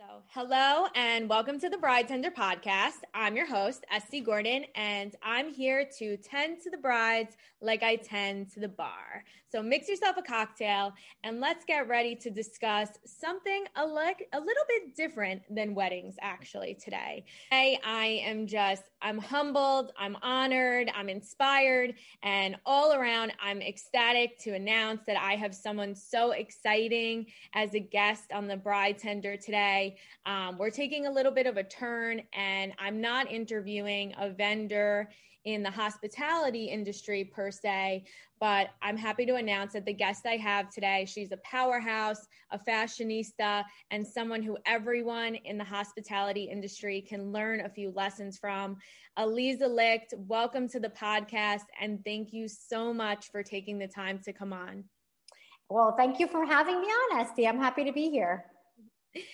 So, hello and welcome to the Bridetender podcast. I'm your host, Estee Gordon, and I'm here to tend to the brides like I tend to the bar. So, mix yourself a cocktail and let's get ready to discuss something a, le- a little bit different than weddings, actually, today. Today, I am just, I'm humbled, I'm honored, I'm inspired, and all around, I'm ecstatic to announce that I have someone so exciting as a guest on the Bridetender today. Um, we're taking a little bit of a turn, and I'm not interviewing a vendor in the hospitality industry per se, but I'm happy to announce that the guest I have today, she's a powerhouse, a fashionista, and someone who everyone in the hospitality industry can learn a few lessons from. Aliza Licht, welcome to the podcast, and thank you so much for taking the time to come on. Well, thank you for having me on, Estee. I'm happy to be here.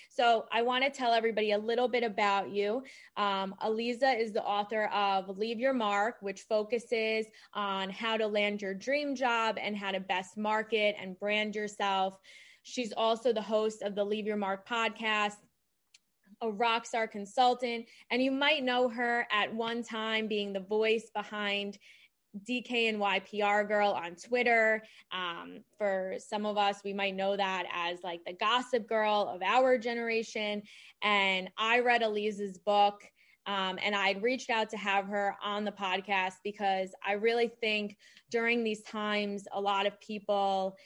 So I want to tell everybody a little bit about you. Um, Aliza is the author of Leave Your Mark, which focuses on how to land your dream job and how to best market and brand yourself. She's also the host of the Leave Your Mark podcast, a rock star consultant, and you might know her at one time being the voice behind DKNY PR girl on Twitter. Um, for some of us, we might know that as like the gossip girl of our generation. And I read Aliza's book. Um, and I'd reached out to have her on the podcast because I really think during these times, a lot of people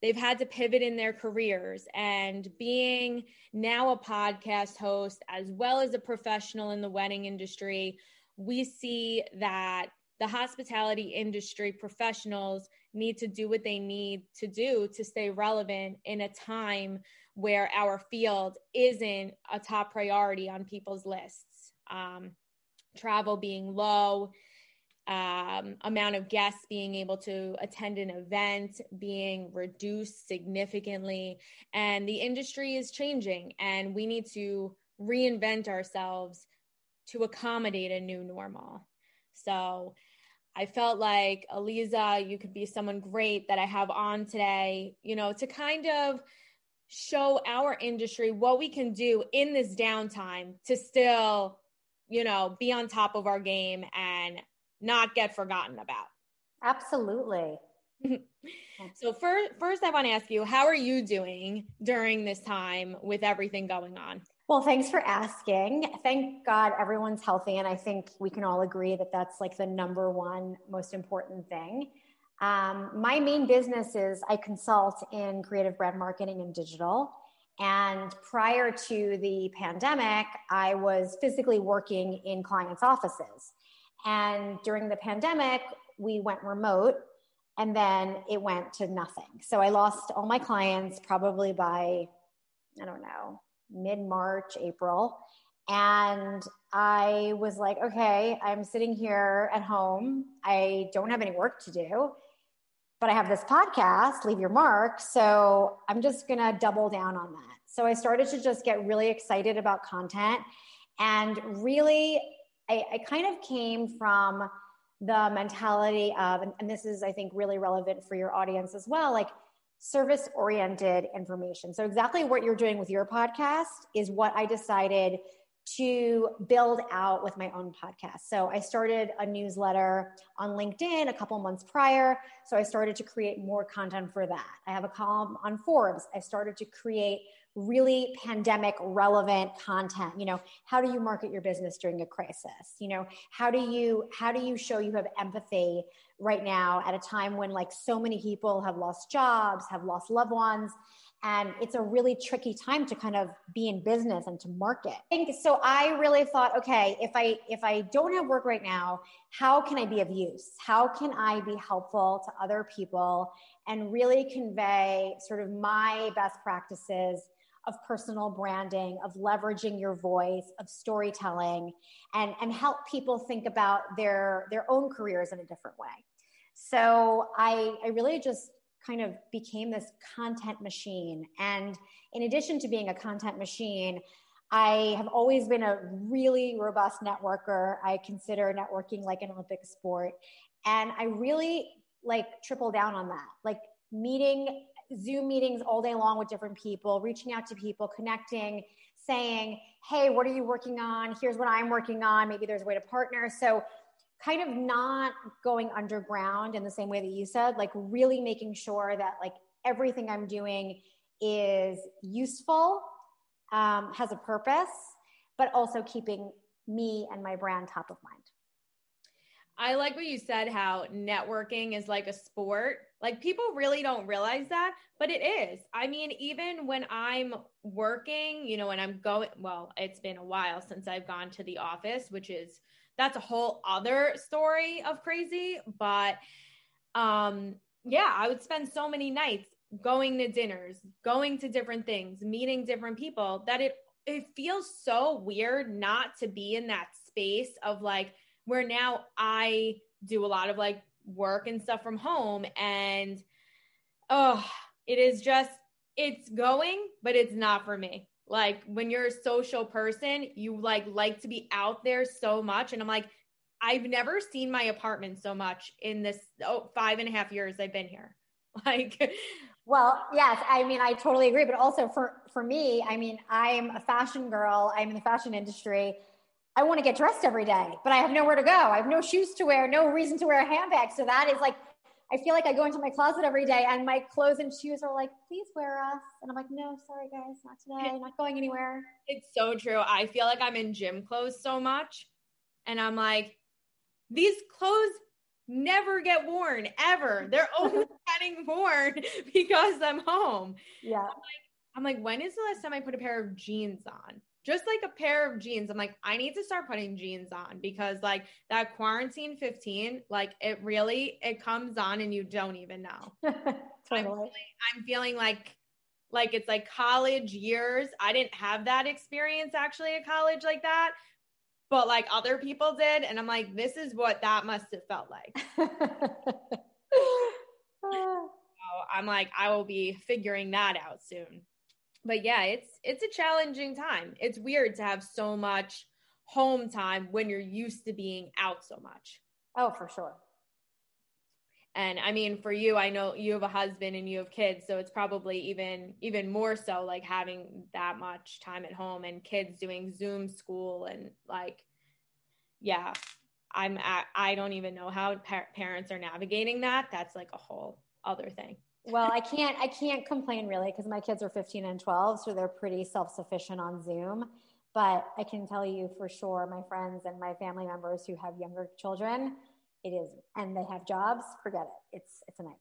they've had to pivot in their careers and being now a podcast host as well as a professional in the wedding industry we see that the hospitality industry professionals need to do what they need to do to stay relevant in a time where our field isn't a top priority on people's lists. Um, travel being low, um, amount of guests being able to attend an event being reduced significantly, and the industry is changing, and we need to reinvent ourselves to accommodate a new normal. So I felt like Aliza, you could be someone great that I have on today, you know, to kind of show our industry what we can do in this downtime to still, you know, be on top of our game and not get forgotten about. Absolutely. so first first I want to ask you, how are you doing during this time with everything going on? Well, thanks for asking. Thank God everyone's healthy. And I think we can all agree that that's like the number one most important thing. Um, my main business is I consult in creative brand marketing and digital. And prior to the pandemic, I was physically working in clients' offices. And during the pandemic, we went remote and then it went to nothing. So I lost all my clients probably by, I don't know, mid March, April. And I was like, okay, I'm sitting here at home. I don't have any work to do, but I have this podcast, Leave Your Mark. So I'm just going to double down on that. So I started to just get really excited about content. And really, I, I kind of came from the mentality of, and, and this is, I think, really relevant for your audience as well. Like, service oriented information. So, exactly what you're doing with your podcast is what I decided to build out with my own podcast. So, I started a newsletter on LinkedIn a couple months prior. So, I started to create more content for that. I have a column on Forbes. I started to create really pandemic relevant content. You know how do you market your business during a crisis? You know how do you how do you show you have empathy right now at a time when like so many people have lost jobs have lost loved ones and it's a really tricky time to kind of be in business and to market? I think, so i really thought okay if i if i don't have work right now how can i be of use? How can i be helpful to other people and really convey sort of my best practices of personal branding, of leveraging your voice, of storytelling, and, and help people think about their, their own careers in a different way. So I, I really just kind of became this content machine. And in addition to being a content machine, I have always been a really robust networker. I consider networking like an Olympic sport. And I really like triple down on that. Like meeting Zoom meetings all day long with different people, reaching out to people, connecting, saying, hey, what are you working on? Here's what I'm working on. Maybe there's a way to partner. So, kind of not going underground in the same way that you said, like really making sure that like everything I'm doing is useful, um, has a purpose, but also keeping me and my brand top of mind. I like what you said how networking is like a sport. Like people really don't realize that, but it is. I mean, even when I'm working, you know, when I'm going, well, it's been a while since I've gone to the office, which is that's a whole other story of crazy, but um yeah, I would spend so many nights going to dinners, going to different things, meeting different people that it it feels so weird not to be in that space of like where now I do a lot of like work and stuff from home and oh, it is just it's going, but it's not for me. Like when you're a social person, you like like to be out there so much. And I'm like, I've never seen my apartment so much in this oh, five and a half years I've been here. Like well, yes, I mean I totally agree. But also for for me, I mean, I'm a fashion girl, I'm in the fashion industry. I want to get dressed every day, but I have nowhere to go. I have no shoes to wear, no reason to wear a handbag. So that is like, I feel like I go into my closet every day and my clothes and shoes are like, please wear us. And I'm like, no, sorry guys, not today. I'm not going anywhere. It's so true. I feel like I'm in gym clothes so much. And I'm like, these clothes never get worn ever. They're only getting worn because I'm home. Yeah. I'm like, I'm like, when is the last time I put a pair of jeans on? Just like a pair of jeans. I'm like, I need to start putting jeans on because like that quarantine 15, like it really it comes on and you don't even know. totally. I'm, feeling, I'm feeling like like it's like college years. I didn't have that experience actually at college like that, but like other people did. And I'm like, this is what that must have felt like. Ah. so I'm like, I will be figuring that out soon but yeah, it's it's a challenging time. It's weird to have so much home time when you're used to being out so much. Oh, for sure. And I mean, for you, I know you have a husband and you have kids, so it's probably even even more so like having that much time at home and kids doing Zoom school and like, yeah, I'm at, I don't even know how par- parents are navigating that. That's like a whole other thing well, I can't I can't complain really because my kids are 15 and 12, so they're pretty self-sufficient on Zoom. But I can tell you for sure, my friends and my family members who have younger children, it is, and they have jobs. Forget it. It's it's a nightmare.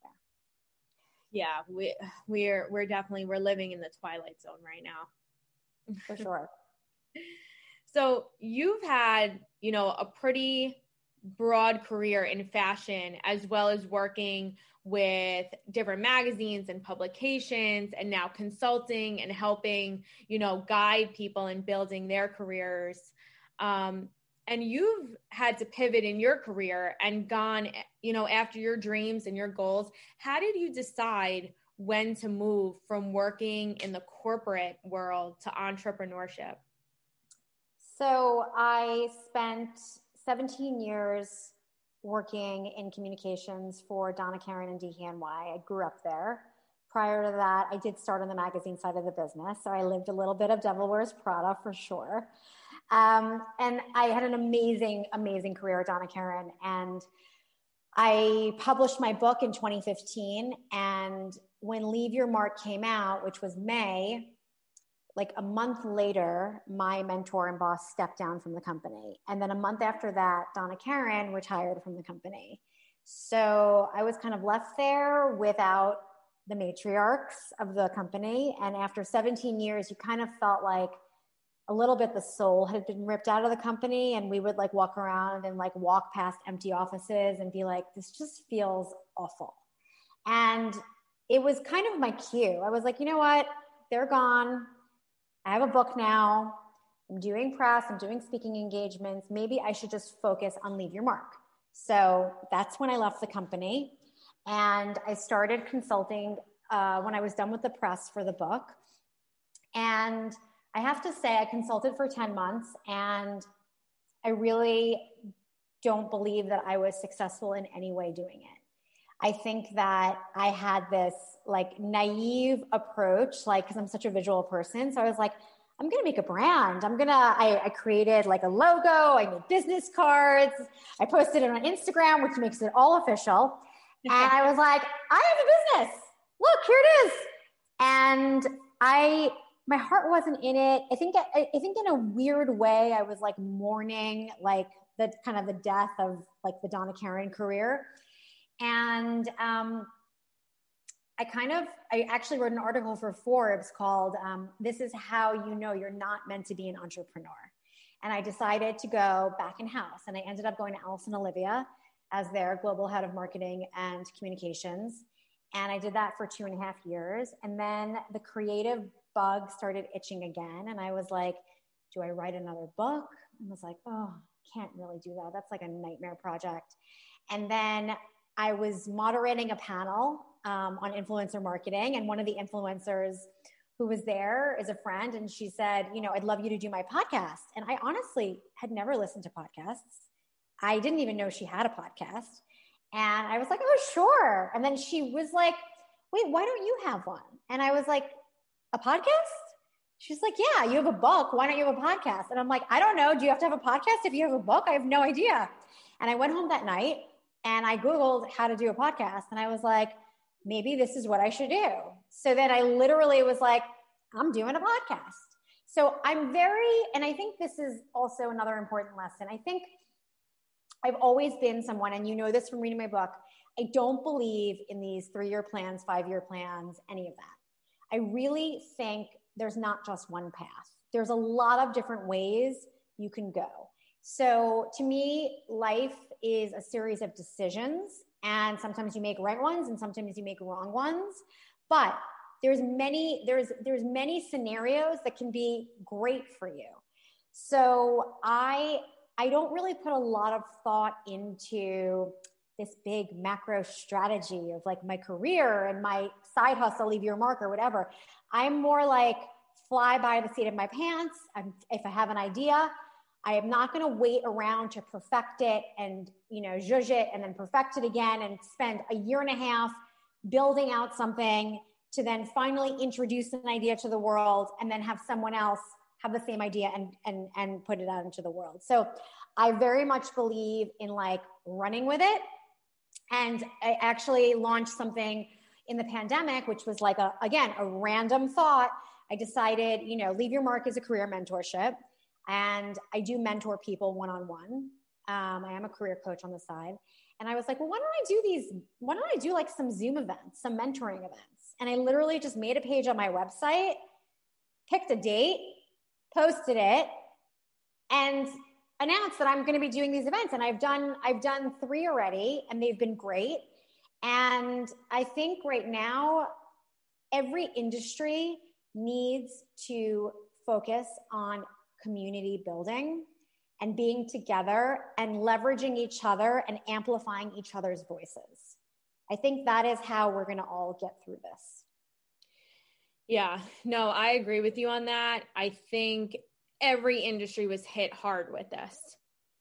Yeah, we we're we're definitely we're living in the twilight zone right now. For sure. so you've had you know a pretty broad career in fashion as well as working with different magazines and publications and now consulting and helping you know guide people in building their careers. Um, and you've had to pivot in your career and gone you know after your dreams and your goals. How did you decide when to move from working in the corporate world to entrepreneurship? So i spent 17 years working in communications for Donna Karan and DKNY. I grew up there. Prior to that, I did start on the magazine side of the business. So I lived a little bit of Devil Wears Prada for sure. Um, and I had an amazing, amazing career at Donna Karan. And I published my book in 2015. And when Leave Your Mark came out, which was May, like a month later, my mentor and boss stepped down from the company. And then a month after that, Donna Karan retired from the company. So I was kind of left there without the matriarchs of the company. And after 17 years, you kind of felt like a little bit the soul had been ripped out of the company. And we would like walk around and like walk past empty offices and be like, this just feels awful. And it was kind of my cue. I was like, you know what? They're gone I have a book now. I'm doing press, I'm doing speaking engagements. Maybe I should just focus on Leave Your Mark. So that's when I left the company. And I started consulting uh, when I was done with the press for the book. And I have to say, I consulted for 10 months and I really don't believe that I was successful in any way doing it. I think that I had this like naive approach, like, because I'm such a visual person. So I was like, I'm gonna make a brand. I'm gonna, I, I, created like a logo, I made business cards, I posted it on Instagram, which makes it all official. and I was like, I have a business. Look, here it is. And I, my heart wasn't in it. I think, I, I think in a weird way, I was like mourning like the kind of the death of like the Donna Karan career. And um, I kind of, I actually wrote an article for Forbes called um, This is How You Know You're Not Meant to Be an Entrepreneur. And I decided to go back in house. And I ended up going to Alice + Olivia as their global head of marketing and communications. And I did that for two and a half years. And then the creative bug started itching again. And I was like, do I write another book? I was like, oh, can't really do that. That's like a nightmare project. And then I was moderating a panel um, on influencer marketing, and one of the influencers who was there is a friend, and she said, "You know, I'd love you to do my podcast." And I honestly had never listened to podcasts. I didn't even know she had a podcast, and I was like, "Oh, sure." And then she was like, "Wait, why don't you have one?" And I was like, "A podcast?" She's like, Yeah, you have a book. Why don't you have a podcast? And I'm like, I don't know. Do you have to have a podcast if you have a book? I have no idea. And I went home that night and I Googled how to do a podcast. And I was like, maybe this is what I should do. So then I literally was like, I'm doing a podcast. So I'm very, and I think this is also another important lesson. I think I've always been someone, and you know this from reading my book, I don't believe in these three year plans, five year plans, any of that. I really think there's not just one path, there's a lot of different ways you can go. So to me, life is a series of decisions and sometimes you make right ones and sometimes you make wrong ones. But there's many there's there's many scenarios that can be great for you. So I I don't really put a lot of thought into this big macro strategy of like my career and my side hustle, leave your mark or whatever. I'm more like fly by the seat of my pants. I'm, if I have an idea, I am not going to wait around to perfect it and, you know, zhuzh it and then perfect it again and spend a year and a half building out something to then finally introduce an idea to the world and then have someone else have the same idea and, and, and put it out into the world. So I very much believe in like running with it. And I actually launched something in the pandemic, which was like a, again, a random thought. I decided, you know, leave your mark as a career mentorship and I do mentor people one on one. I am a career coach on the side. And I was like, well, why don't I do these? Why don't I do like some Zoom events, some mentoring events? And I literally just made a page on my website, picked a date, posted it, and announced that I'm going to be doing these events. And I've done I've done three already, and they've been great. And I think right now, every industry needs to focus on community building and being together and leveraging each other and amplifying each other's voices. I think that is how we're going to all get through this. Yeah, no, I agree with you on that. I think every industry was hit hard with this.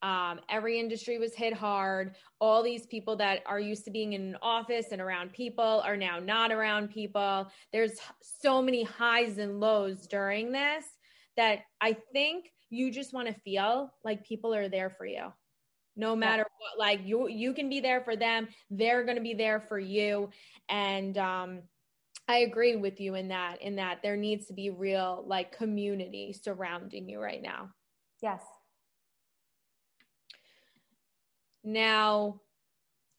Um, every industry was hit hard. All these people that are used to being in an office and around people are now not around people. There's so many highs and lows during this that I think you just want to feel like people are there for you. No matter what, like you you can be there for them, they're going to be there for you and um I agree with you in that in that there needs to be real like community surrounding you right now. Yes. Now,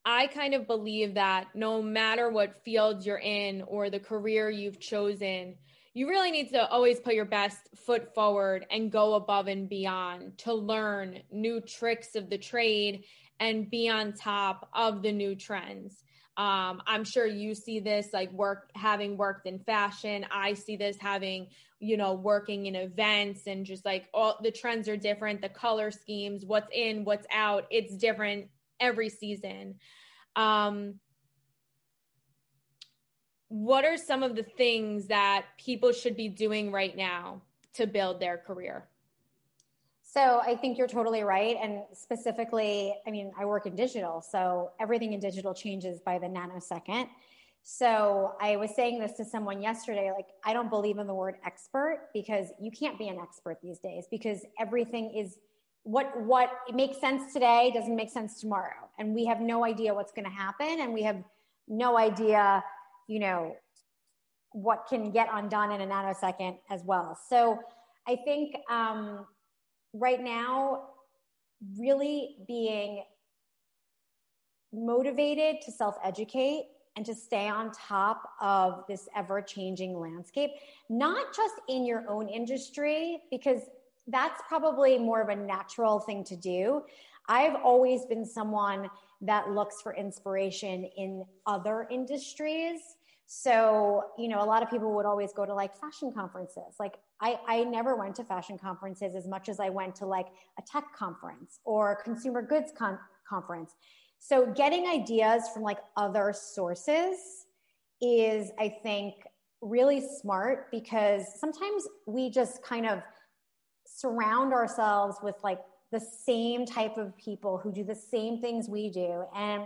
I kind of believe that no matter what field you're in or the career you've chosen, you really need to always put your best foot forward and go above and beyond to learn new tricks of the trade and be on top of the new trends. Um, I'm sure you see this like work having worked in fashion. I see this having, you know, working in events and just like all the trends are different, the color schemes, what's in, what's out, it's different every season. Um, what are some of the things that people should be doing right now to build their career? So I think you're totally right. And specifically, I mean, I work in digital, so everything in digital changes by the nanosecond. So I was saying this to someone yesterday like, I don't believe in the word expert because you can't be an expert these days because everything is what what makes sense today doesn't make sense tomorrow and we have no idea what's going to happen and we have no idea you know what can get undone in a nanosecond as well so i think um, right now really being motivated to self-educate and to stay on top of this ever changing landscape, not just in your own industry, because that's probably more of a natural thing to do. I've always been someone that looks for inspiration in other industries. So, you know, a lot of people would always go to like fashion conferences. Like, I, I never went to fashion conferences as much as I went to like a tech conference or consumer goods con- conference. So, getting ideas from like other sources is, I think, really smart because sometimes we just kind of surround ourselves with like the same type of people who do the same things we do and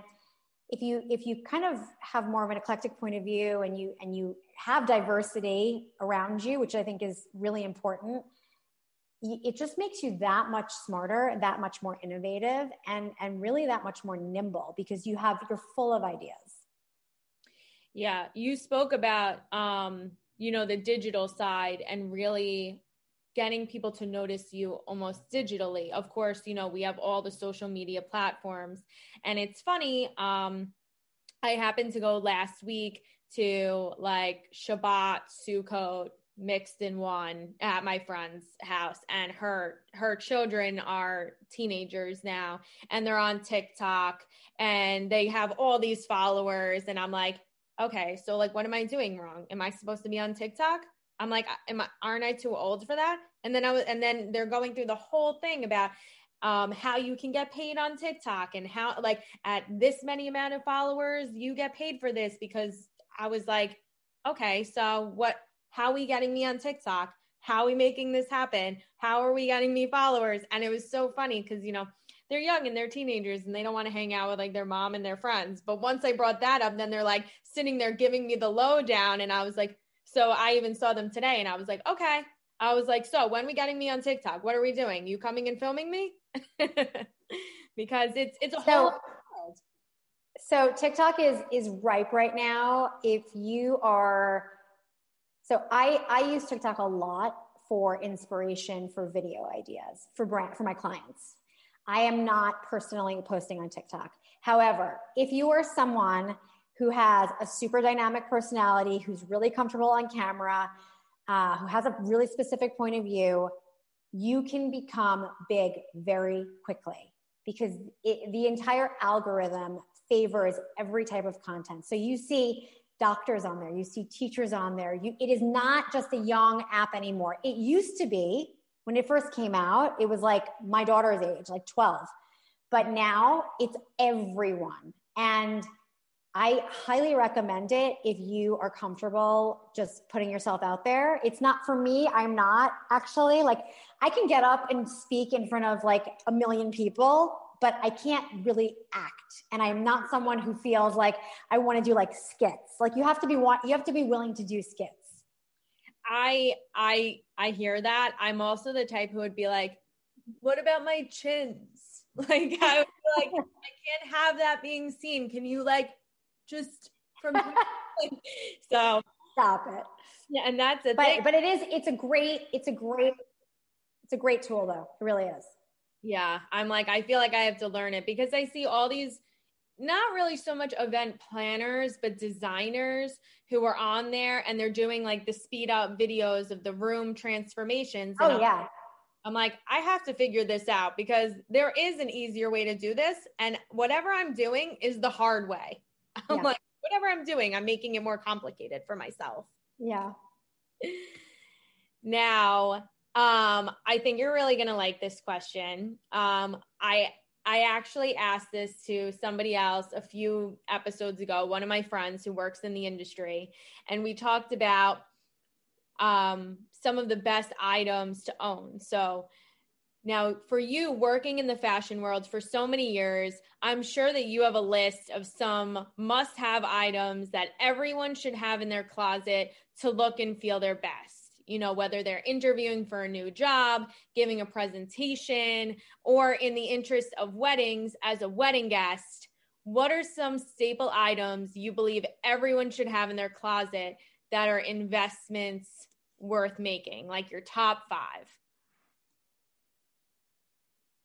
if you if you kind of have more of an eclectic point of view and you and you have diversity around you which i think is really important it just makes you that much smarter that much more innovative and and really that much more nimble because you have you're full of ideas. Yeah you spoke about um you know the digital side and really getting people to notice you almost digitally. Of course, you know, we have all the social media platforms. And it's funny, um, I happened to go last week to like Shabbat, Sukkot, mixed in one at my friend's house and her her children are teenagers now and they're on TikTok and they have all these followers and I'm like okay so like what am I doing wrong am I supposed to be on TikTok I'm like, am I, aren't I too old for that? And then I was, and then they're going through the whole thing about um, how you can get paid on TikTok and how, like, at this many amount of followers, you get paid for this. Because I was like, okay, so what? How are we getting me on TikTok? How are we making this happen? How are we getting me followers? And it was so funny because you know they're young and they're teenagers and they don't want to hang out with like their mom and their friends. But once I brought that up, then they're like sitting there giving me the lowdown, and I was like, so I even saw them today and I was like, okay. I was like, so when we getting me on TikTok? What are we doing? You coming and filming me? because it's it's a so, whole world. So TikTok is is ripe right now. If you are so I I use TikTok a lot for inspiration for video ideas for brand for my clients. I am not personally posting on TikTok. However, if you are someone who has a super dynamic personality, who's really comfortable on camera, uh, who has a really specific point of view, you can become big very quickly because it, the entire algorithm favors every type of content. So you see doctors on there, you see teachers on there. You, it is not just a young app anymore. It used to be when it first came out, it was like my daughter's age, like 12. But now it's everyone. And I highly recommend it if you are comfortable just putting yourself out there. It's not for me. I'm not actually like I can get up and speak in front of like a million people, but I can't really act. And I'm not someone who feels like I want to do like skits. Like you have to be want you have to be willing to do skits. I I I hear that. I'm also the type who would be like, what about my chins? Like I would be like, I can't have that being seen. Can you like just from so stop it. Yeah, and that's it. But but it is it's a great it's a great it's a great tool though. It really is. Yeah, I'm like I feel like I have to learn it because I see all these not really so much event planners, but designers who are on there and they're doing like the speed up videos of the room transformations. oh, yeah. I'm like, I have to figure this out because there is an easier way to do this. And whatever I'm doing is the hard way. I'm yeah. like, whatever I'm doing, I'm making it more complicated for myself. Yeah. Now, um, I think you're really gonna like this question. Um, I I actually asked this to somebody else a few episodes ago, one of my friends who works in the industry, and we talked about um, some of the best items to own. So, Now, for you working in the fashion world for so many years, I'm sure that you have a list of some must have items that everyone should have in their closet to look and feel their best. You know, whether they're interviewing for a new job, giving a presentation, or in the interest of weddings as a wedding guest, what are some staple items you believe everyone should have in their closet that are investments worth making, like your top five?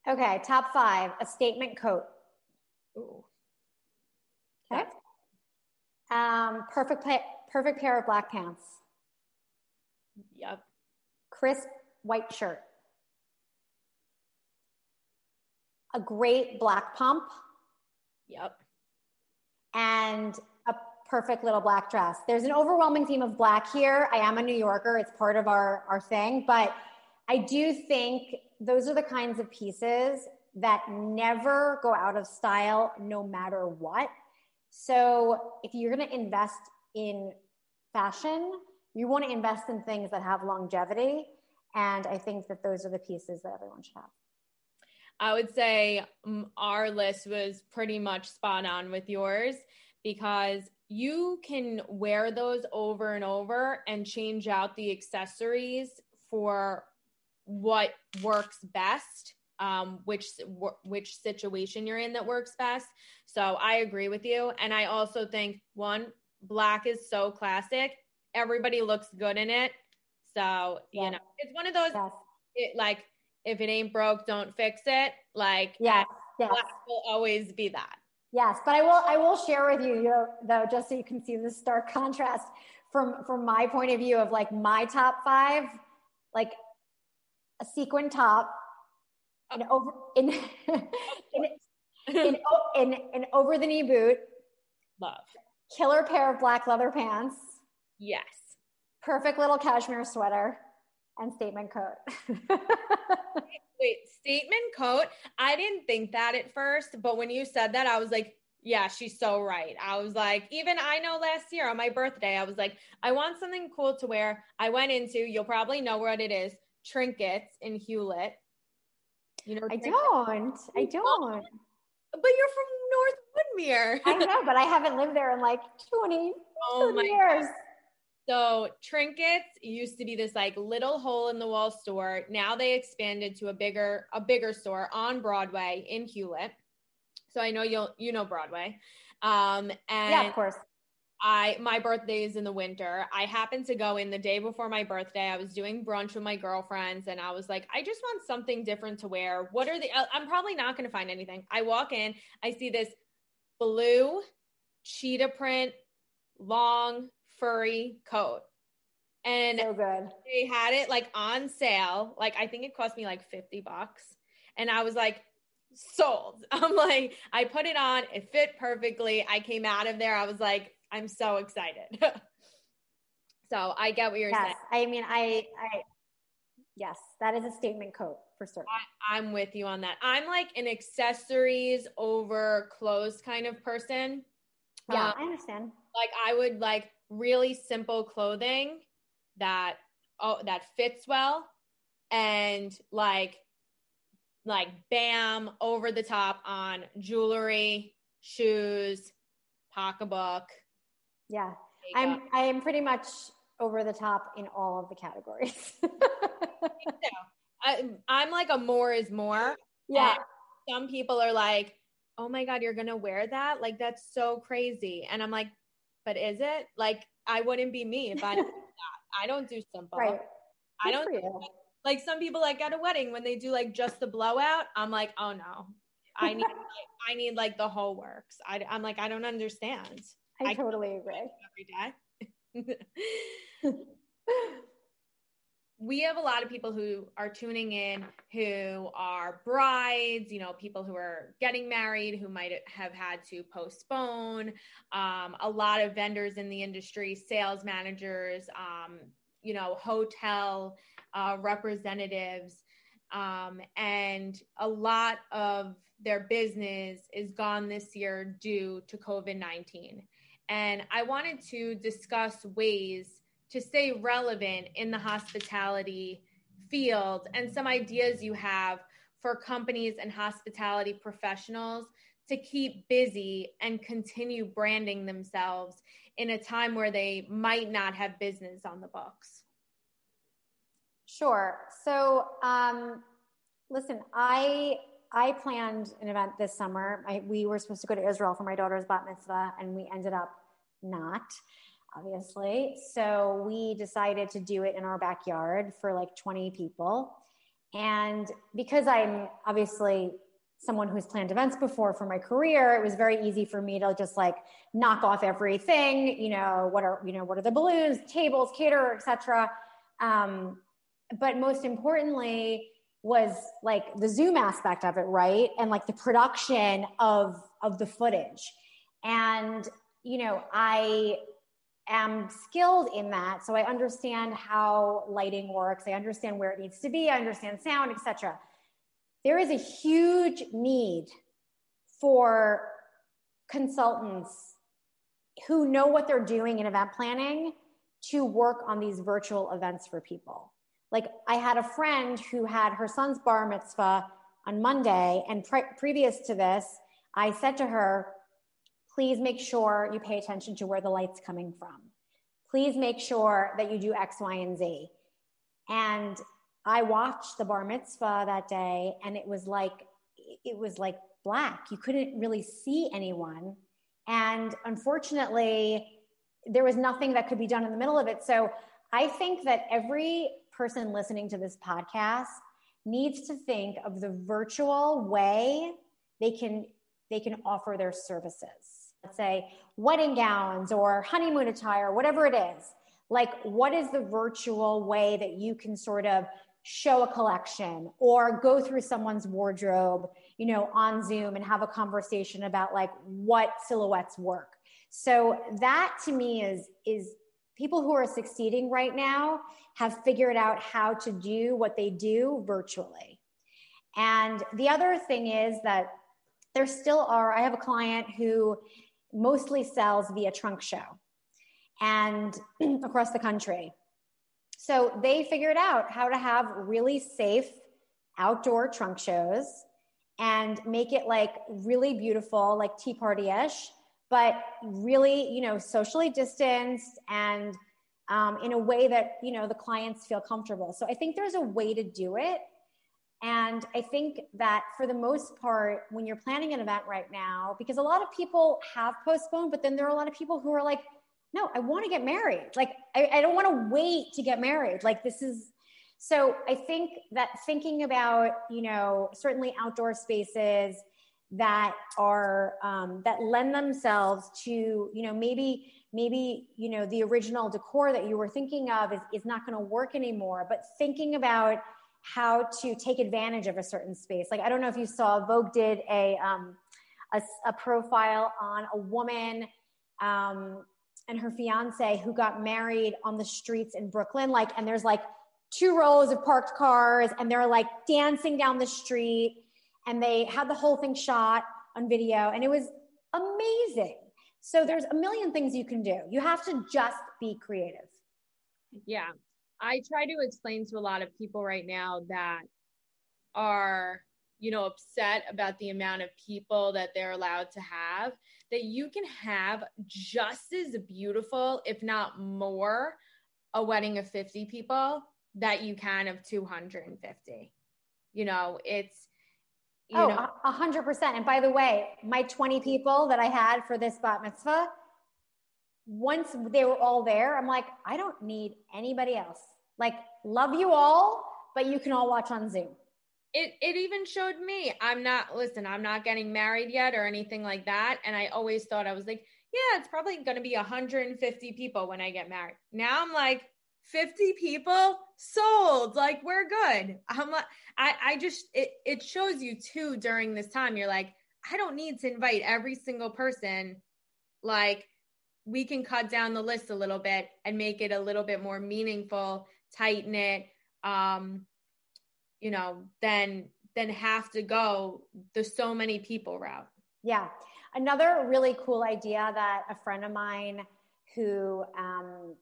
Okay, top five, a statement coat. Ooh. Okay. Um, perfect, perfect pair of black pants. Yep. Crisp white shirt. A great black pump. Yep. And a perfect little black dress. There's an overwhelming theme of black here. I am a New Yorker. It's part of our, our thing, but I do think those are the kinds of pieces that never go out of style no matter what. So if you're going to invest in fashion, you want to invest in things that have longevity. And I think that those are the pieces that everyone should have. I would say mm, our list was pretty much spot on with yours because you can wear those over and over and change out the accessories for what works best um, which which situation you're in that works best so i agree with you and i also think one black is so classic everybody looks good in it so yeah. you know it's one of those yes. it, like if it ain't broke don't fix it like yeah yes. black will always be that yes but i will i will share with you, you know, though just so you can see the stark contrast from from my point of view of like my top five like a sequin top, an over in in, in, in, in over the knee boot. Love. Killer pair of black leather pants. Yes. Perfect little cashmere sweater and statement coat. Wait, statement coat? I didn't think that at first, but when you said that, I was like, yeah, she's so right. I was like, even I know last year on my birthday, I was like, I want something cool to wear. I went into, you'll probably know what it is, trinkets in Hewlett. You know, I don't. I don't. But you're from North Woodmere. I know, but I haven't lived there in like 20, oh 20 years. God. So trinkets used to be this like little hole in the wall store. Now they expanded to a bigger a bigger store on Broadway in Hewlett. So I know you'll you know Broadway. Um and Yeah, of course. I my birthday is in the winter. I happened to go in the day before my birthday. I was doing brunch with my girlfriends and I was like, I just want something different to wear. What are the I'm probably not going to find anything. I walk in, I see this blue cheetah print long furry coat. And so good. They had it like on sale. Like I think it cost me like 50 bucks. And I was like, sold. I'm like, I put it on, it fit perfectly. I came out of there. I was like, I'm so excited. so I get what you're yes, saying. I mean, I, I, yes, that is a statement coat for certain. I, I'm with you on that. I'm like an accessories over clothes kind of person. Yeah, um, I understand. Like I would like really simple clothing that oh that fits well and like like bam over the top on jewelry, shoes, pocketbook, yeah. I'm I am pretty much over the top in all of the categories. I, I'm like a more is more. Yeah. some people are like, oh my God, you're going to wear that? Like, that's so crazy. And I'm like, but is it? Like, I wouldn't be me if I. I don't do simple. Right. I don't do like some people like at a wedding when they do like just the blowout. I'm like, oh no, I need, like, I need like the whole works. I, I'm like, I don't understand. I, I totally agree. Every day. we have a lot of people who are tuning in who are brides, you know, people who are getting married who might have had to postpone, um, a lot of vendors in the industry, sales managers, um, you know, hotel uh, representatives. Um, and a lot of their business is gone this year due to COVID 19. And I wanted to discuss ways to stay relevant in the hospitality field and some ideas you have for companies and hospitality professionals to keep busy and continue branding themselves in a time where they might not have business on the books? Sure. So, um, listen, I I planned an event this summer. I, we were supposed to go to Israel for my daughter's bat mitzvah, and we ended up not, obviously. So we decided to do it in our backyard for like 20 people. And because I'm obviously someone who's planned events before for my career, it was very easy for me to just like knock off everything. You know, what are you know what are the balloons, tables, caterer, etc. Um, but most importantly was like the Zoom aspect of it, right? And like the production of of the footage. And you know, I am skilled in that, so I understand how lighting works. I understand where it needs to be. I understand sound, etc there is a huge need for consultants who know what they're doing in event planning to work on these virtual events for people. Like I had a friend who had her son's bar mitzvah on Monday, and pre- previous to this, I said to her, please make sure you pay attention to where the light's coming from. Please make sure that you do X, Y, and Z. And I watched the bar mitzvah that day and it was like, it was like black. You couldn't really see anyone. And unfortunately, there was nothing that could be done in the middle of it. So I think that every person listening to this podcast needs to think of the virtual way they can they can offer their services. Let's say wedding gowns or honeymoon attire, whatever it is. Like, what is the virtual way that you can sort of show a collection or go through someone's wardrobe, you know, on Zoom and have a conversation about like what silhouettes work. So that to me is is people who are succeeding right now have figured out how to do what they do virtually. And the other thing is that there still are I have a client who mostly sells via trunk show and across the country so they figured out how to have really safe outdoor trunk shows and make it like really beautiful, like tea party ish, but really, you know, socially distanced and um, in a way that, you know, the clients feel comfortable. So I think there's a way to do it. And I think that for the most part, when you're planning an event right now, because a lot of people have postponed, but then there are a lot of people who are like, no, I want to get married. Like, I, I don't want to wait to get married. Like, this is so I think that thinking about, you know, certainly outdoor spaces that are, um, that lend themselves to, you know, maybe, maybe, you know, the original decor that you were thinking of is, is not going to work anymore, but thinking about how to take advantage of a certain space. Like, I don't know if you saw Vogue did a, um, a, a profile on a woman um, and her fiance who got married on the streets in Brooklyn. Like, and there's like two rows of parked cars, and they're like dancing down the street, and they had the whole thing shot on video, and it was amazing. So there's a million things you can do. You have to just be creative. Yeah. I try to explain to a lot of people right now that are you know upset about the amount of people that they're allowed to have that you can have just as beautiful if not more a wedding of 50 people that you can of 250 you know it's you oh, a hundred percent. And by the way, my 20 people that I had for this bat mitzvah, once they were all there, I'm like, I don't need anybody else. Like, love you all, but you can all watch on Zoom. It it even showed me i'm not listen i'm not getting married yet or anything like that. And i always thought i was like yeah it's probably going to be 150 people when i get married. Now i'm like 50 people sold like we're good i'm like i i just it, it shows you too during this time you're like i don't need to invite every single person like we can cut down the list a little bit and make it a little bit more meaningful tighten it. um you know, then then have to go the so many people route. Yeah. Another really cool idea that a friend of mine who um,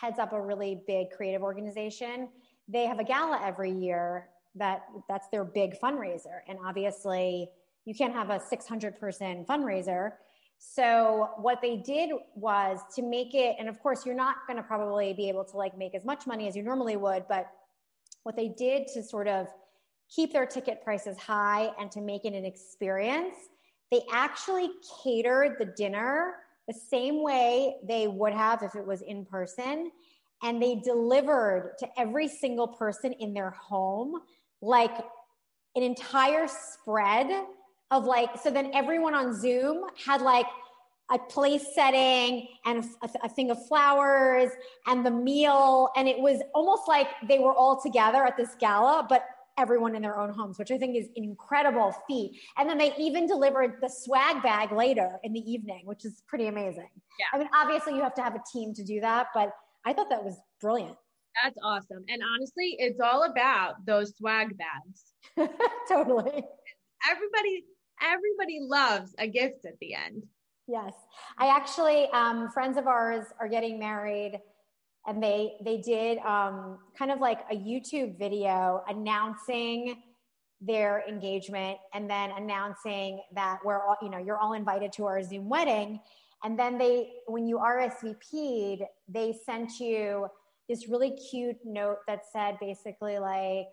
heads up a really big creative organization, they have a gala every year that that's their big fundraiser. And obviously, you can't have a 600 person fundraiser. So what they did was to make it, and of course, you're not going to probably be able to like make as much money as you normally would, but what they did to sort of keep their ticket prices high and to make it an experience, they actually catered the dinner the same way they would have if it was in person. And they delivered to every single person in their home like an entire spread of like, so then everyone on Zoom had like a place setting and a, a, thing of flowers and the meal. And it was almost like they were all together at this gala, but everyone in their own homes, which I think is an incredible feat. And then they even delivered the swag bag later in the evening, which is pretty amazing. Yeah. I mean, obviously you have to have a team to do that, but I thought that was brilliant. That's awesome. And honestly, it's all about those swag bags. totally. Everybody, everybody loves a gift at the end. Yes. I actually, um, friends of ours are getting married and they they did um, kind of like a YouTube video announcing their engagement and then announcing that we're all you know you're all invited to our Zoom wedding. And then they when you RSVP'd, they sent you this really cute note that said basically like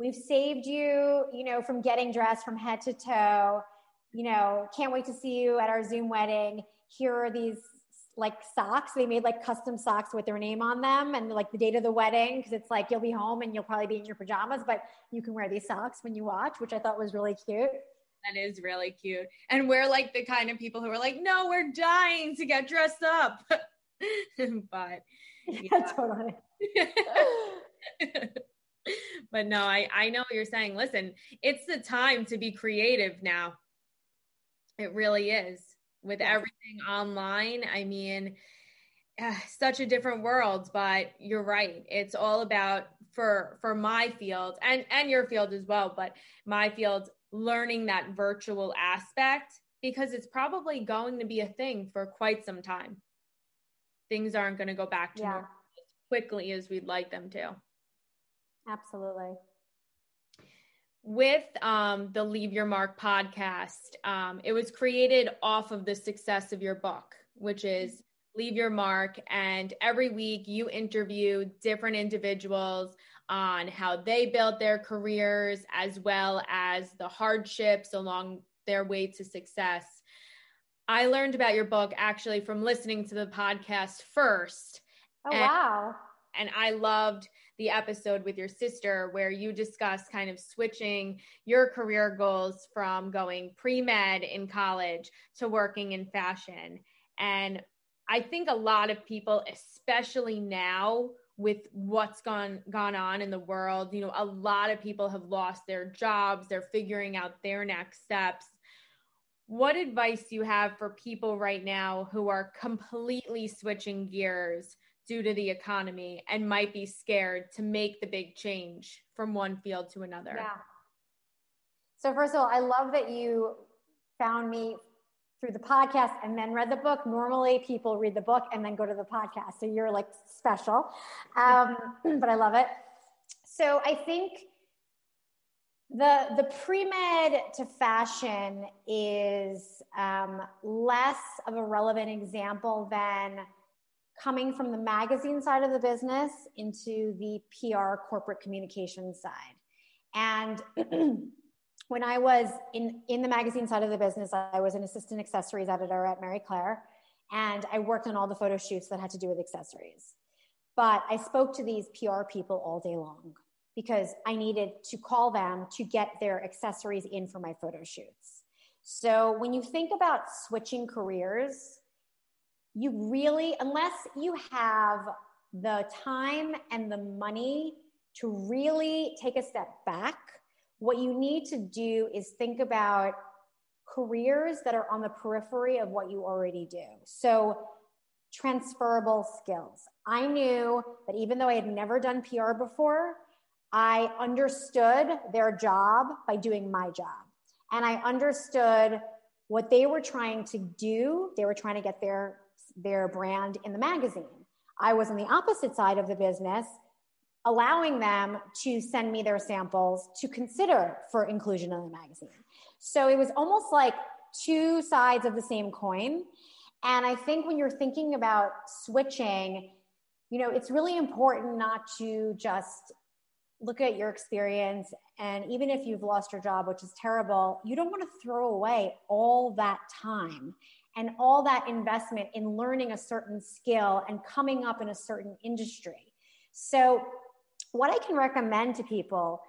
we've saved you you know from getting dressed from head to toe you know can't wait to see you at our zoom wedding here are these like socks. They made like custom socks with their name on them and like the date of the wedding because it's like you'll be home and you'll probably be in your pajamas, but you can wear these socks when you watch, which I thought was really cute. That is really cute. And we're like the kind of people who are like, no, we're dying to get dressed up. but yeah, yeah totally. but no, I, I know what you're saying. Listen, it's the time to be creative now. It really is with everything online. I mean, uh, such a different world, but you're right. It's all about for for my field and and your field as well, but my field learning that virtual aspect because it's probably going to be a thing for quite some time. Things aren't going to go back to yeah. normal as quickly as we'd like them to. Absolutely with um, the Leave Your Mark podcast, um, it was created off of the success of your book, which is Leave Your Mark. And every week you interview different individuals on how they built their careers as well as the hardships along their way to success. I learned about your book actually from listening to the podcast first. Oh, and, wow. And I loved the episode with your sister where you discuss kind of switching your career goals from going pre med in college to working in fashion. And I think a lot of people, especially now, with what's gone gone on in the world you know a lot of people have lost their jobs they're figuring out their next steps what advice do you have for people right now who are completely switching gears due to the economy and might be scared to make the big change from one field to another. Yeah. So, first of all, I love that you found me through the podcast and then read the book. Normally, people read the book and then go to the podcast. So, you're like special. Um, but I love it. So, I think the the pre-med to fashion is um, less of a relevant example than coming from the magazine side of the business into the PR corporate communications side. And when I was in, in the magazine side of the business, I was an assistant accessories editor at Marie Claire, and I worked on all the photo shoots that had to do with accessories. But I spoke to these PR people all day long because I needed to call them to get their accessories in for my photo shoots. So when you think about switching careers, you really, unless you have the time and the money to really take a step back, what you need to do is think about careers that are on the periphery of what you already do. So, transferable skills. I knew that even though I had never done PR before, I understood their job by doing my job. And I understood what they were trying to do. They were trying to get their their brand in the magazine. I was on the opposite side of the business allowing them to send me their samples to consider for inclusion in the magazine. So it was almost like two sides of the same coin. And I think when you're thinking about switching, you know, it's really important not to just look at your experience. And even if you've lost your job, which is terrible, you don't want to throw away all that time and all that investment in learning a certain skill and coming up in a certain industry. So, what I can recommend to people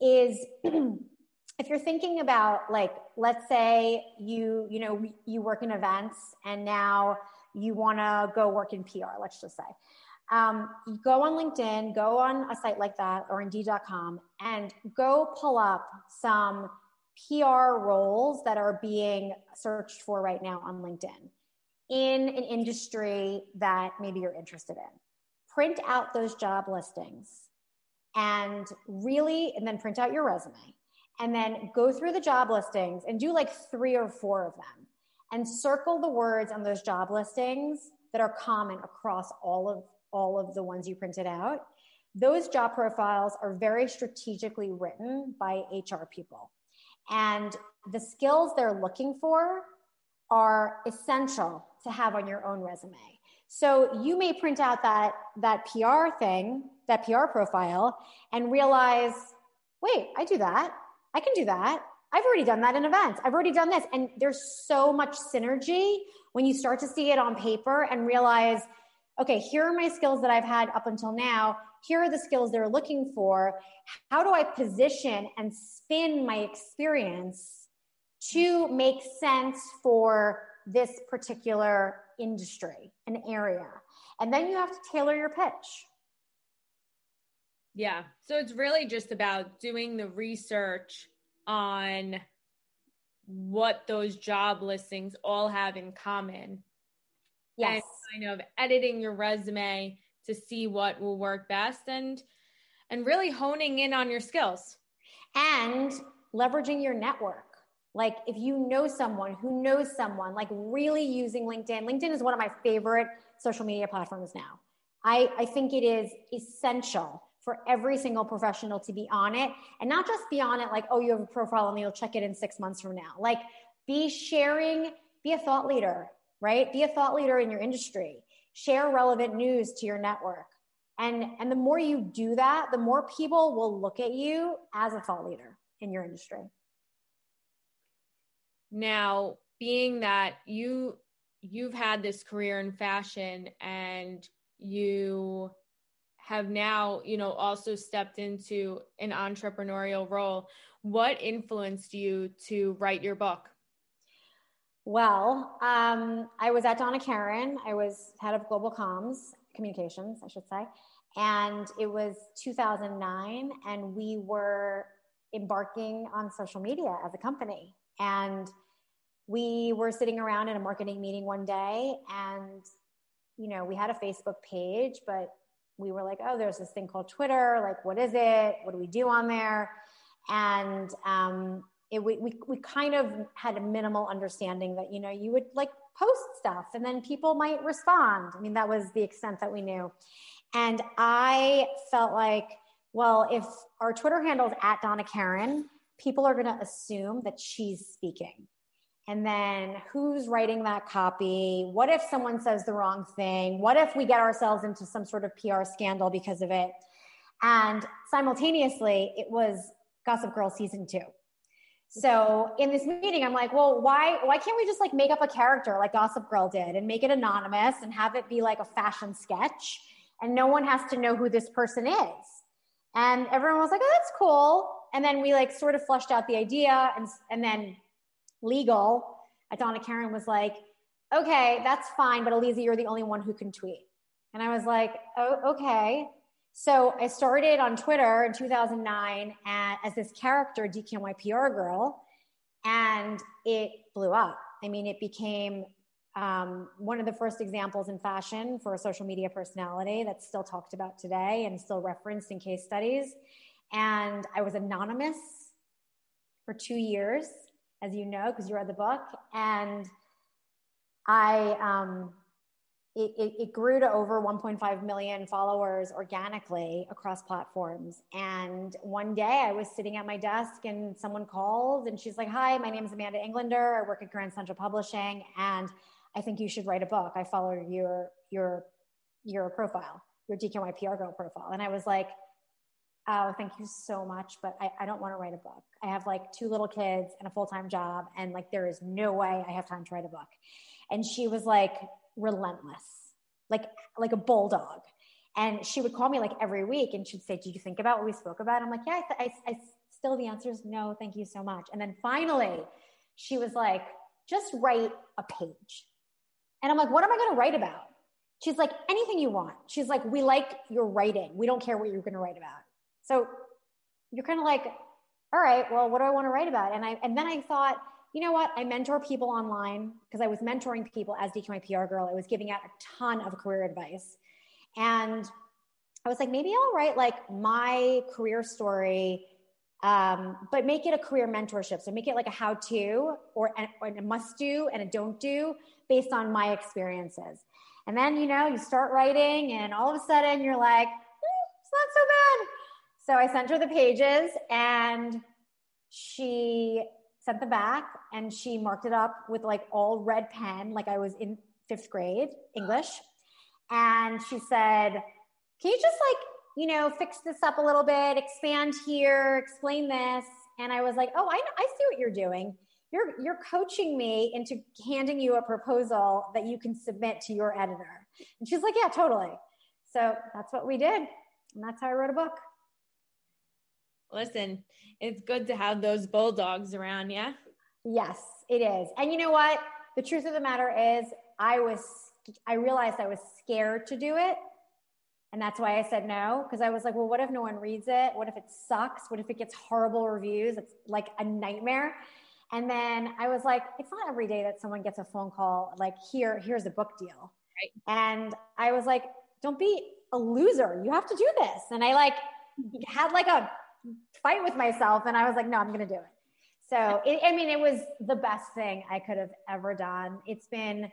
is if you're thinking about like let's say you you know you work in events and now you want to go work in pr let's just say um, go on linkedin go on a site like that or indeed.com and go pull up some pr roles that are being searched for right now on linkedin in an industry that maybe you're interested in. Print out those job listings and really and then print out your resume and then go through the job listings and do like three or four of them and circle the words on those job listings that are common across all of all of the ones you printed out. Those job profiles are very strategically written by hr people and the skills they're looking for are essential to have on your own resume so you may print out that that pr thing that pr profile and realize wait i do that I can do that. I've already done that in events. I've already done this. And there's so much synergy when you start to see it on paper and realize, okay, here are my skills that I've had up until now. Here are the skills they're looking for. How do I position and spin my experience to make sense for this particular industry, and area? And then you have to tailor your pitch. Yeah. So it's really just about doing the research on what those job listings all have in common. Yes. And kind of editing your resume to see what will work best and and really honing in on your skills. And leveraging your network. Like if you know someone who knows someone, like really using LinkedIn. LinkedIn is one of my favorite social media platforms now. I, I think it is essential for every single professional to be on it and not just be on it like, oh, you have a profile and you'll check it in six months from now. Like, be sharing, be a thought leader, right? Be a thought leader in your industry. Share relevant news to your network. And, and the more you do that, the more people will look at you as a thought leader in your industry. Now, being that you you've had this career in fashion and you have now, you know, also stepped into an entrepreneurial role. What influenced you to write your book? Well, um, I was at Donna Karan. I was head of global comms, communications, I should say. And it was 2009, and we were embarking on social media as a company. And we were sitting around in a marketing meeting one day, and you know, we had a Facebook page, but we were like, oh, there's this thing called Twitter. Like, what is it? What do we do on there? And um, it, we, we, we kind of had a minimal understanding that, you know, you would like post stuff and then people might respond. I mean, that was the extent that we knew. And I felt like, well, if our Twitter handle is at Donna Karan people are going to assume that she's speaking. And then who's writing that copy? What if someone says the wrong thing? What if we get ourselves into some sort of pr scandal because of it? And simultaneously it was gossip girl season two so in this meeting i'm like well why why can't we just like make up a character like gossip girl did and make it anonymous and have it be like a fashion sketch and no one has to know who this person is and everyone was like oh that's cool and then we like sort of flushed out the idea and and then legal Donna Karan was like, okay, that's fine, but Aliza, you're the only one who can tweet. And I was like, oh, okay. So I started on Twitter in 2009 at, as this character, DKNY PR girl, and it blew up. I mean, it became um, one of the first examples in fashion for a social media personality that's still talked about today and still referenced in case studies. And I was anonymous for two years as you know, because you read the book. And I, um, it, it, it, grew to over 1.5 million followers organically across platforms. And one day I was sitting at my desk and someone called and she's like, Hi, my name is Amanda Englander. I work at Grand Central Publishing and I think you should write a book. I follow your your your profile, your DKNY PR girl profile. And I was like, Oh, thank you so much. But I, I don't want to write a book. I have like two little kids and a full-time job. And like there is no way I have time to write a book. And she was like relentless, like like a bulldog. And she would call me like every week and she'd say, Did you think about what we spoke about? I'm like, Yeah, I, I, I still the answer is no, thank you so much. And then finally, she was like, Just write a page. And I'm like, What am I going to write about? She's like, Anything you want. She's like, We like your writing. We don't care what you're going to write about. So you're kind of like, All right, well, what do I want to write about? And I and then I thought, you know what? I mentor people online because I was mentoring people as DKNY PR girl. I was giving out a ton of career advice. And I was like, maybe I'll write like my career story, um, but make it a career mentorship. So make it like a how to or, or a must do and a don't do based on my experiences. And then, you know, you start writing and all of a sudden you're like, eh, it's not so bad. So I sent her the pages and she sent them back and she marked it up with like all red pen, like I was in fifth grade English. And she said, Can you just like, you know, fix this up a little bit, expand here, explain this? And I was like, Oh, I, I see what you're doing. You're, you're coaching me into handing you a proposal that you can submit to your editor. And she's like, Yeah, totally. So that's what we did. And that's how I wrote a book. Listen, it's good to have those bulldogs around, yeah? Yes, it is. And you know what? The truth of the matter is, I was, I realized I was scared to do it. And that's why I said no, because I was like, well, what if no one reads it? What if it sucks? What if it gets horrible reviews? It's like a nightmare. And then I was like, it's not every day that someone gets a phone call like, here, here's a book deal. Right. And I was like, don't be a loser. You have to do this. And I like had like a fight with myself. And I was like, no, I'm going to do it. So, it, I mean, it was the best thing I could have ever done. It's been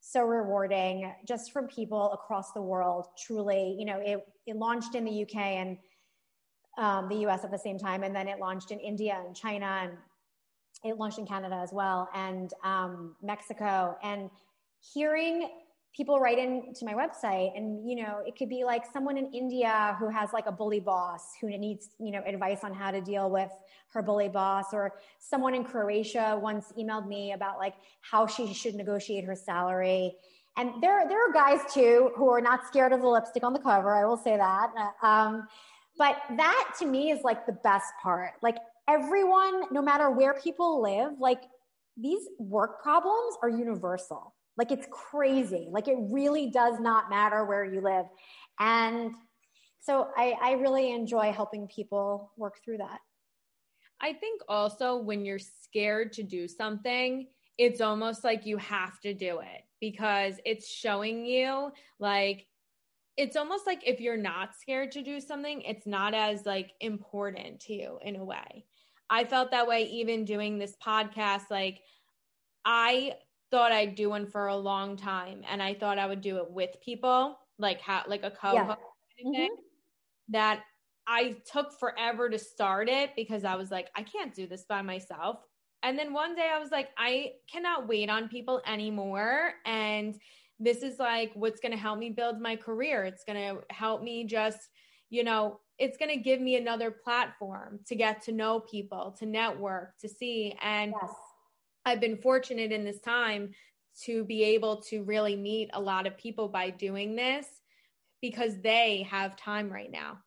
so rewarding just from people across the world. Truly, you know, it, it launched in the UK and um, the US at the same time. And then it launched in India and China and it launched in Canada as well and um, Mexico. And hearing people write into my website and you know it could be like someone in india who has like a bully boss who needs you know advice on how to deal with her bully boss or someone in croatia once emailed me about like how she should negotiate her salary. And there, there are guys too who are not scared of the lipstick on the cover i will say that. Um, but that to me is like the best part. Like everyone no matter where people live like these work problems are universal like it's crazy. Like it really does not matter where you live. And so I, I really enjoy helping people work through that. I think also when you're scared to do something, it's almost like you have to do it because it's showing you like it's almost like if you're not scared to do something, it's not as like important to you in a way. I felt that way even doing this podcast like I thought I'd do one for a long time, and I thought I would do it with people, like how like a co-host yeah. mm-hmm. that I took forever to start it because I was like, I can't do this by myself. And then one day I was like, I cannot wait on people anymore. And this is like what's going to help me build my career. It's going to help me just, you know, it's going to give me another platform to get to know people, to network, to see. And yes. I've been fortunate in this time to be able to really meet a lot of people by doing this because they have time right now.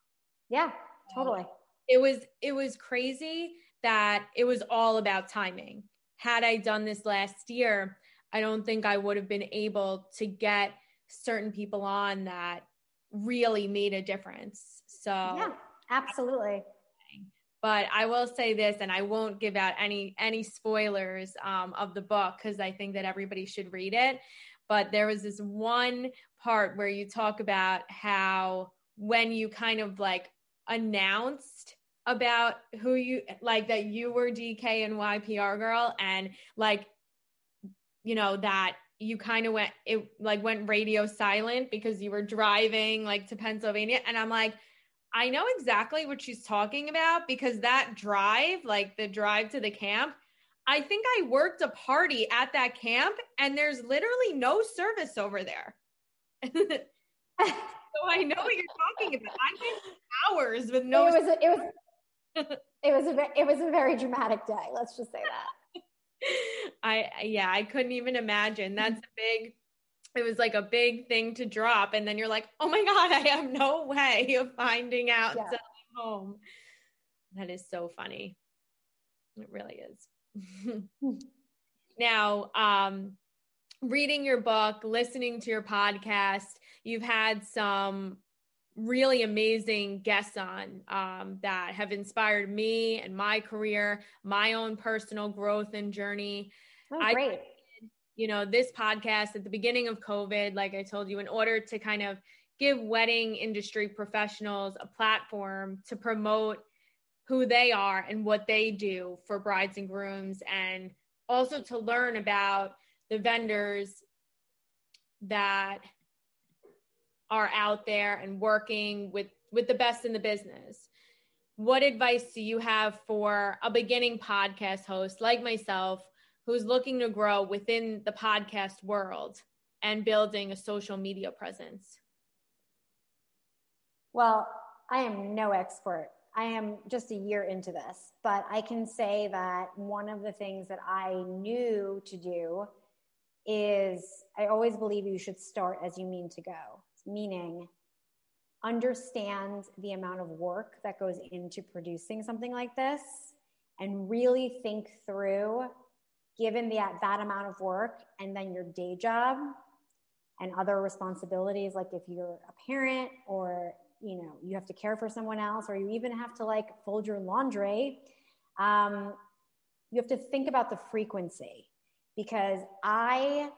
Yeah, totally. It was it was crazy that it was all about timing. Had I done this last year, I don't think I would have been able to get certain people on that really made a difference. So Yeah, absolutely but I will say this, and I won't give out any any spoilers um, of the book because I think that everybody should read it. But there was this one part where you talk about how when you kind of like announced about who you like that you were DKNY PR girl, and like you know that you kind of went it like went radio silent because you were driving like to Pennsylvania and I'm like I know exactly what she's talking about because that drive like the drive to the camp I think I worked a party at that camp and there's literally no service over there. so I know what you're talking about. I went hours with no It was a, it was it was a it was a very dramatic day, let's just say that. I yeah, I couldn't even imagine. That's mm-hmm. a big it was like a big thing to drop and then you're like, "Oh my god, I have no way of finding out yeah. home." That is so funny. It really is. now, um reading your book, listening to your podcast, you've had some really amazing guests on um, that have inspired me and my career, my own personal growth and journey. Oh, great. I, you know, this podcast at the beginning of COVID, like I told you, in order to kind of give wedding industry professionals a platform to promote who they are and what they do for brides and grooms, and also to learn about the vendors that are out there and working with with the best in the business. What advice do you have for a beginning podcast host like myself who's looking to grow within the podcast world and building a social media presence? Well i am no expert. I am just a year into this but i can say that one of the things that i knew to do is i always believe you should start as you mean to go meaning understand the amount of work that goes into producing something like this and really think through given the, that amount of work and then your day job and other responsibilities like if you're a parent or you know you have to care for someone else or you even have to like fold your laundry um, you have to think about the frequency because i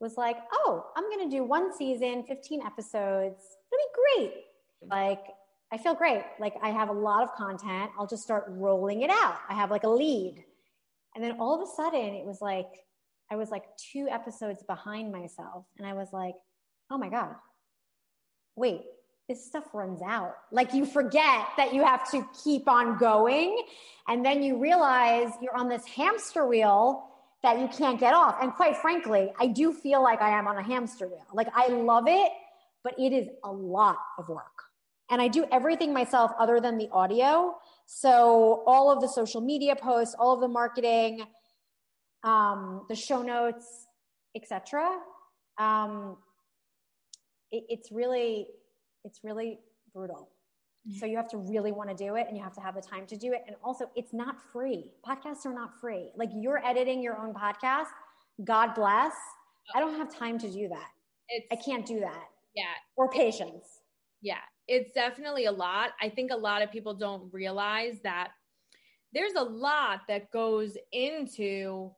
was like, oh, I'm going to do one season, 15 episodes. It'll be great. Like, I feel great. Like, I have a lot of content. I'll just start rolling it out. I have like a lead. And then all of a sudden, it was like, I was like two episodes behind myself. And I was like, oh my God, wait, this stuff runs out. Like, you forget that you have to keep on going. And then you realize you're on this hamster wheel that you can't get off. And quite frankly, I do feel like I am on a hamster wheel. Like I love it, but it is a lot of work. And I do everything myself other than the audio. So all of the social media posts, all of the marketing, um, the show notes, etc. Um, it, it's really, it's really brutal. So you have to really want to do it and you have to have the time to do it. And also, it's not free. Podcasts are not free. Like you're editing your own podcast. God bless. I don't have time to do that. It's, I can't do that. Yeah. Or patience. Yeah. It's definitely a lot. I think a lot of people don't realize that there's a lot that goes into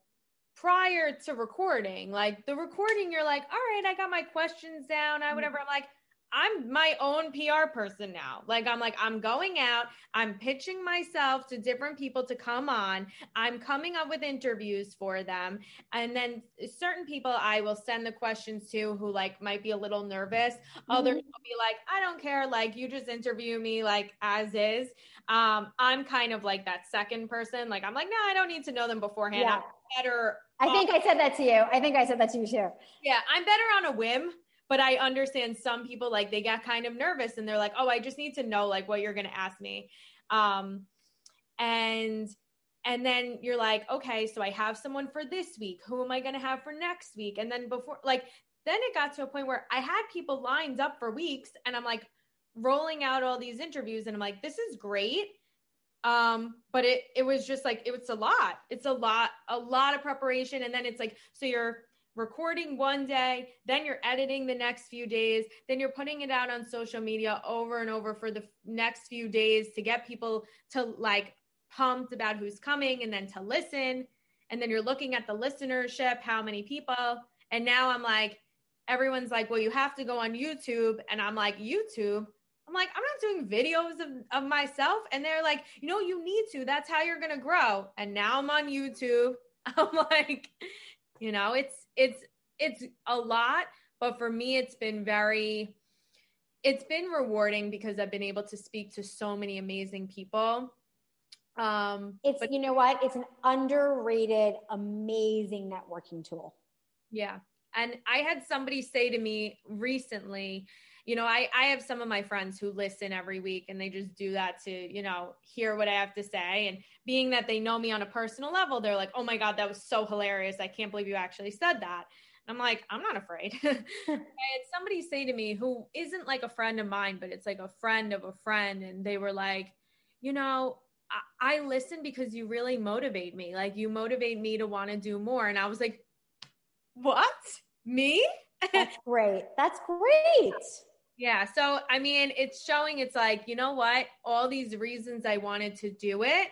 prior to recording. Like the recording, you're like, all right, I got my questions down. I mm-hmm. whatever. I'm like, I'm my own PR person now. Like I'm like I'm going out, I'm pitching myself to different people to come on. I'm coming up with interviews for them. And then certain people I will send the questions to who like might be a little nervous. Mm-hmm. Others will be like, "I don't care, like you just interview me like as is." Um I'm kind of like that second person. Like I'm like, "No, I don't need to know them beforehand." Yeah. I'm better I think I said that to you. I think I said that to you too. Yeah, I'm better on a whim but I understand some people like they get kind of nervous and they're like, "Oh, I just need to know like what you're going to ask me." Um and and then you're like, "Okay, so I have someone for this week. Who am I going to have for next week?" And then before like then it got to a point where I had people lined up for weeks and I'm like rolling out all these interviews and I'm like, "This is great." um but it it was just like it was a lot it's a lot a lot of preparation and then it's like so you're recording one day, then you're editing the next few days, then you're putting it out on social media over and over for the next few days to get people to like pumped about who's coming and then to listen. And then you're looking at the listenership, how many people. And now I'm like, everyone's like, well, you have to go on YouTube. And I'm like, YouTube? I'm like, I'm not doing videos of, of myself. And they're like, you know, you need to. That's how you're going to grow. And now I'm on YouTube. I'm like, you know, it's it's it's a lot, but for me, it's been very, it's been rewarding because I've been able to speak to so many amazing people. Um, it's, but, you know what? It's an underrated, amazing networking tool. Yeah. And I had somebody say to me recently, you know, I, I have some of my friends who listen every week and they just do that to, you know, hear what I have to say. And being that they know me on a personal level, they're like, oh my God, that was so hilarious. I can't believe you actually said that. I'm like, I'm not afraid. I had somebody say to me who isn't like a friend of mine, but it's like a friend of a friend. And they were like, you know, I, I listen because you really motivate me. Like you motivate me to want to do more. And I was like, what? Me? That's great. That's great. Yeah. So, I mean, it's showing it's like, you know what? All these reasons I wanted to do it,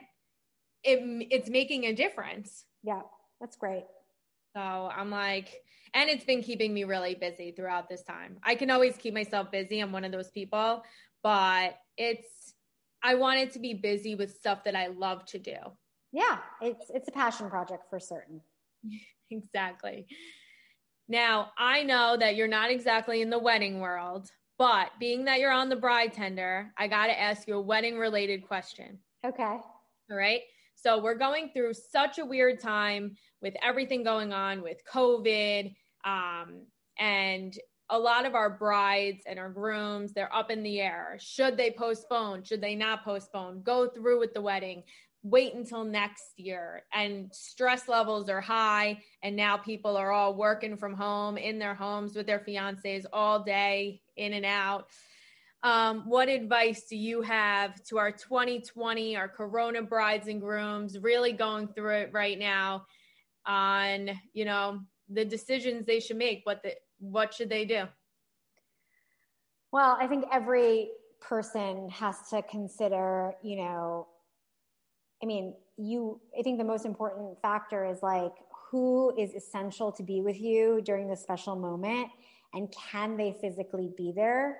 it it's making a difference. Yeah. That's great. So I'm like, and it's been keeping me really busy throughout this time. I can always keep myself busy. I'm one of those people, but it's, I wanted to be busy with stuff that I love to do. Yeah. It's, it's a passion project for certain. exactly. Now, I know that you're not exactly in the wedding world, but being that you're on the bride tender, I got to ask you a wedding related question. Okay. All right. So we're going through such a weird time with everything going on with COVID. Um, and a lot of our brides and our grooms, they're up in the air. Should they postpone? Should they not postpone? Go through with the wedding wait until next year and stress levels are high and now people are all working from home in their homes with their fiancés all day in and out. Um, what advice do you have to our 2020 our corona brides and grooms really going through it right now on you know the decisions they should make what the what should they do? Well i think every person has to consider you know I mean, you, I think the most important factor is like who is essential to be with you during this special moment and can they physically be there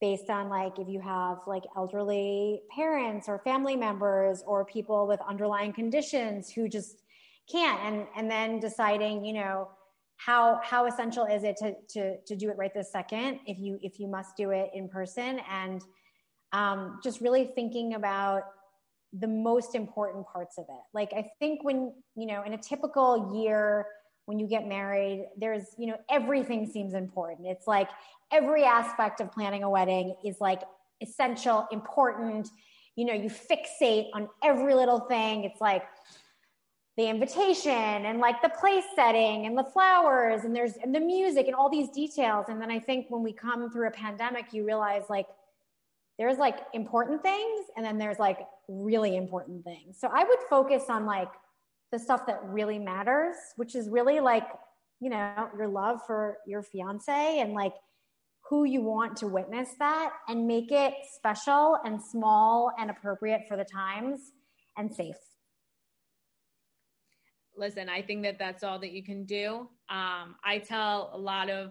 based on like if you have like elderly parents or family members or people with underlying conditions who just can't and and then deciding you know how how essential is it to to to do it right this second if you if you must do it in person and um, just really thinking about the most important parts of it. Like I think when, you know, in a typical year when you get married, there's, you know, everything seems important. It's like every aspect of planning a wedding is like essential, important. You know, you fixate on every little thing. It's like the invitation and like the place setting and the flowers and there's and the music and all these details. And then I think when we come through a pandemic, you realize like there's like important things and then there's like really important things. So I would focus on like the stuff that really matters, which is really like, you know, your love for your fiance and like who you want to witness that and make it special and small and appropriate for the times and safe. Listen, I think that that's all that you can do. Um, I tell a lot of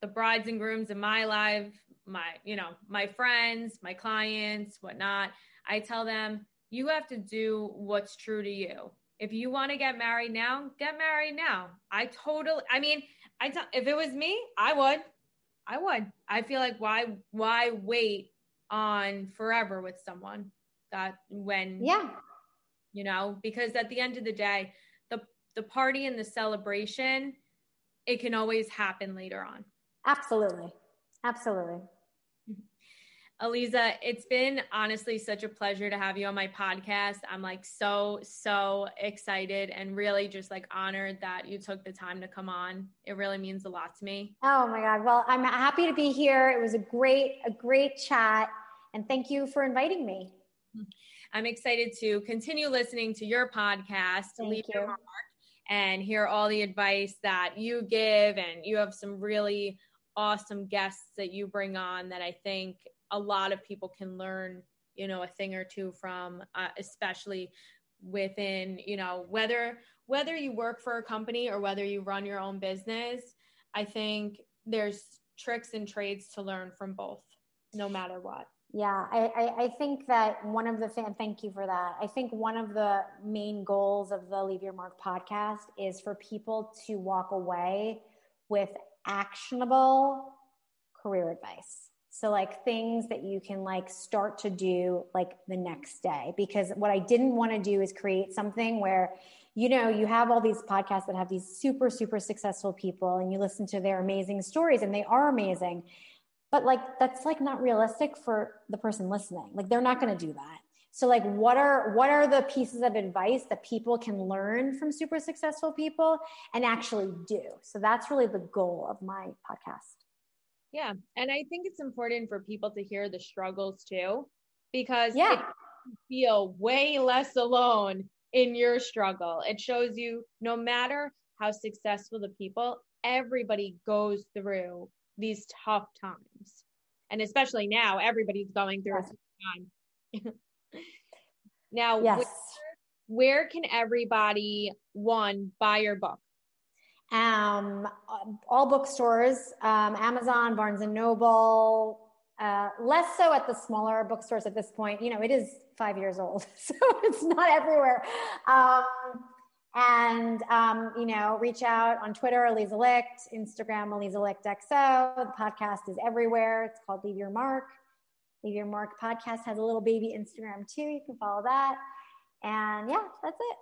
the brides and grooms in my life my you know my friends my clients whatnot i tell them you have to do what's true to you if you want to get married now get married now. I totally i mean i tell if it was me i would i would. I feel like why why wait on forever with someone that when yeah. you know because at the end of the day the the party and the celebration it can always happen later on. Absolutely. Absolutely. Aliza, it's been honestly such a pleasure to have you on my podcast. I'm like so, so excited and really just like honored that you took the time to come on. It really means a lot to me. Oh my God. Well, I'm happy to be here. It was a great, a great chat. And thank you for inviting me. I'm excited to continue listening to your podcast, thank Leave you. Your Mark, and hear all the advice that you give. And you have some really awesome guests that you bring on that I think a lot of people can learn, you know, a thing or two from, uh, especially within, you know, whether whether you work for a company or whether you run your own business. I think there's tricks and trades to learn from both, no matter what. Yeah, I, I, I think that one of the things, thank you for that. I think one of the main goals of the Leave Your Mark podcast is for people to walk away with actionable career advice. So like things that you can like start to do like the next day because what I didn't want to do is create something where you know you have all these podcasts that have these super super successful people and you listen to their amazing stories and they are amazing. But like that's like not realistic for the person listening. Like they're not going to do that. So like what are what are the pieces of advice that people can learn from super successful people and actually do? So that's really the goal of my podcast. Yeah. And I think it's important for people to hear the struggles too, because yeah. you feel way less alone in your struggle. It shows you no matter how successful the people, everybody goes through these tough times. And especially now, everybody's going through a tough time. now, yes. where, where can everybody, one, buy your book? Um, all bookstores, um, Amazon, Barnes and Noble, uh, less so at the smaller bookstores at this point. You know, it is five years old, so it's not everywhere. Um, and um, you know, reach out on Twitter, Aliza Licht, Instagram, Aliza Licht XO. The podcast is everywhere. It's called Leave Your Mark. Leave Your Mark podcast has a little baby Instagram too. You can follow that. And yeah, that's it.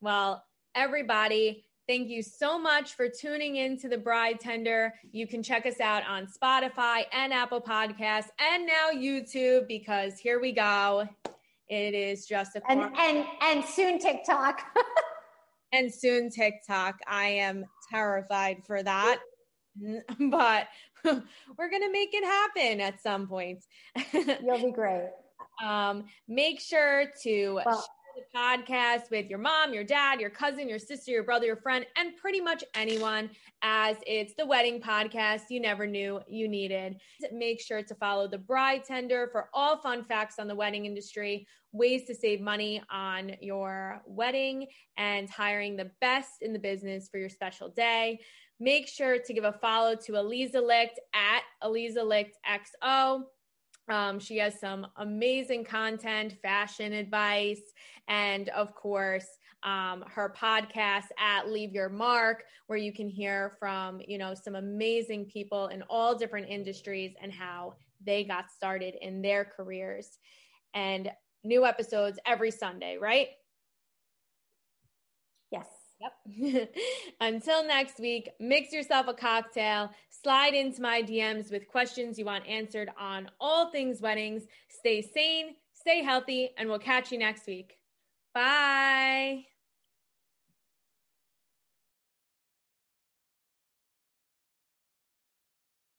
Well, everybody, Thank you so much for tuning in to the Bride Tender. You can check us out on Spotify and Apple Podcasts and now YouTube because here we go. It is just a and and and soon TikTok. and soon TikTok. I am terrified for that. But we're going to make it happen at some point. You'll be great. Um, make sure to well, podcast with your mom, your dad, your cousin, your sister, your brother, your friend, and pretty much anyone, as it's the wedding podcast you never knew you needed. Make sure to follow the bride tender for all fun facts on the wedding industry, ways to save money on your wedding, and hiring the best in the business for your special day. Make sure to give a follow to Aliza Licht at Aliza Licht XO um, she has some amazing content, fashion advice, and of course, um, her podcast at Leave Your Mark, where you can hear from you know some amazing people in all different industries and how they got started in their careers. And new episodes every Sunday, right? Yep. Until next week, mix yourself a cocktail, slide into my DMs with questions you want answered on all things weddings. Stay sane, stay healthy, and we'll catch you next week. Bye.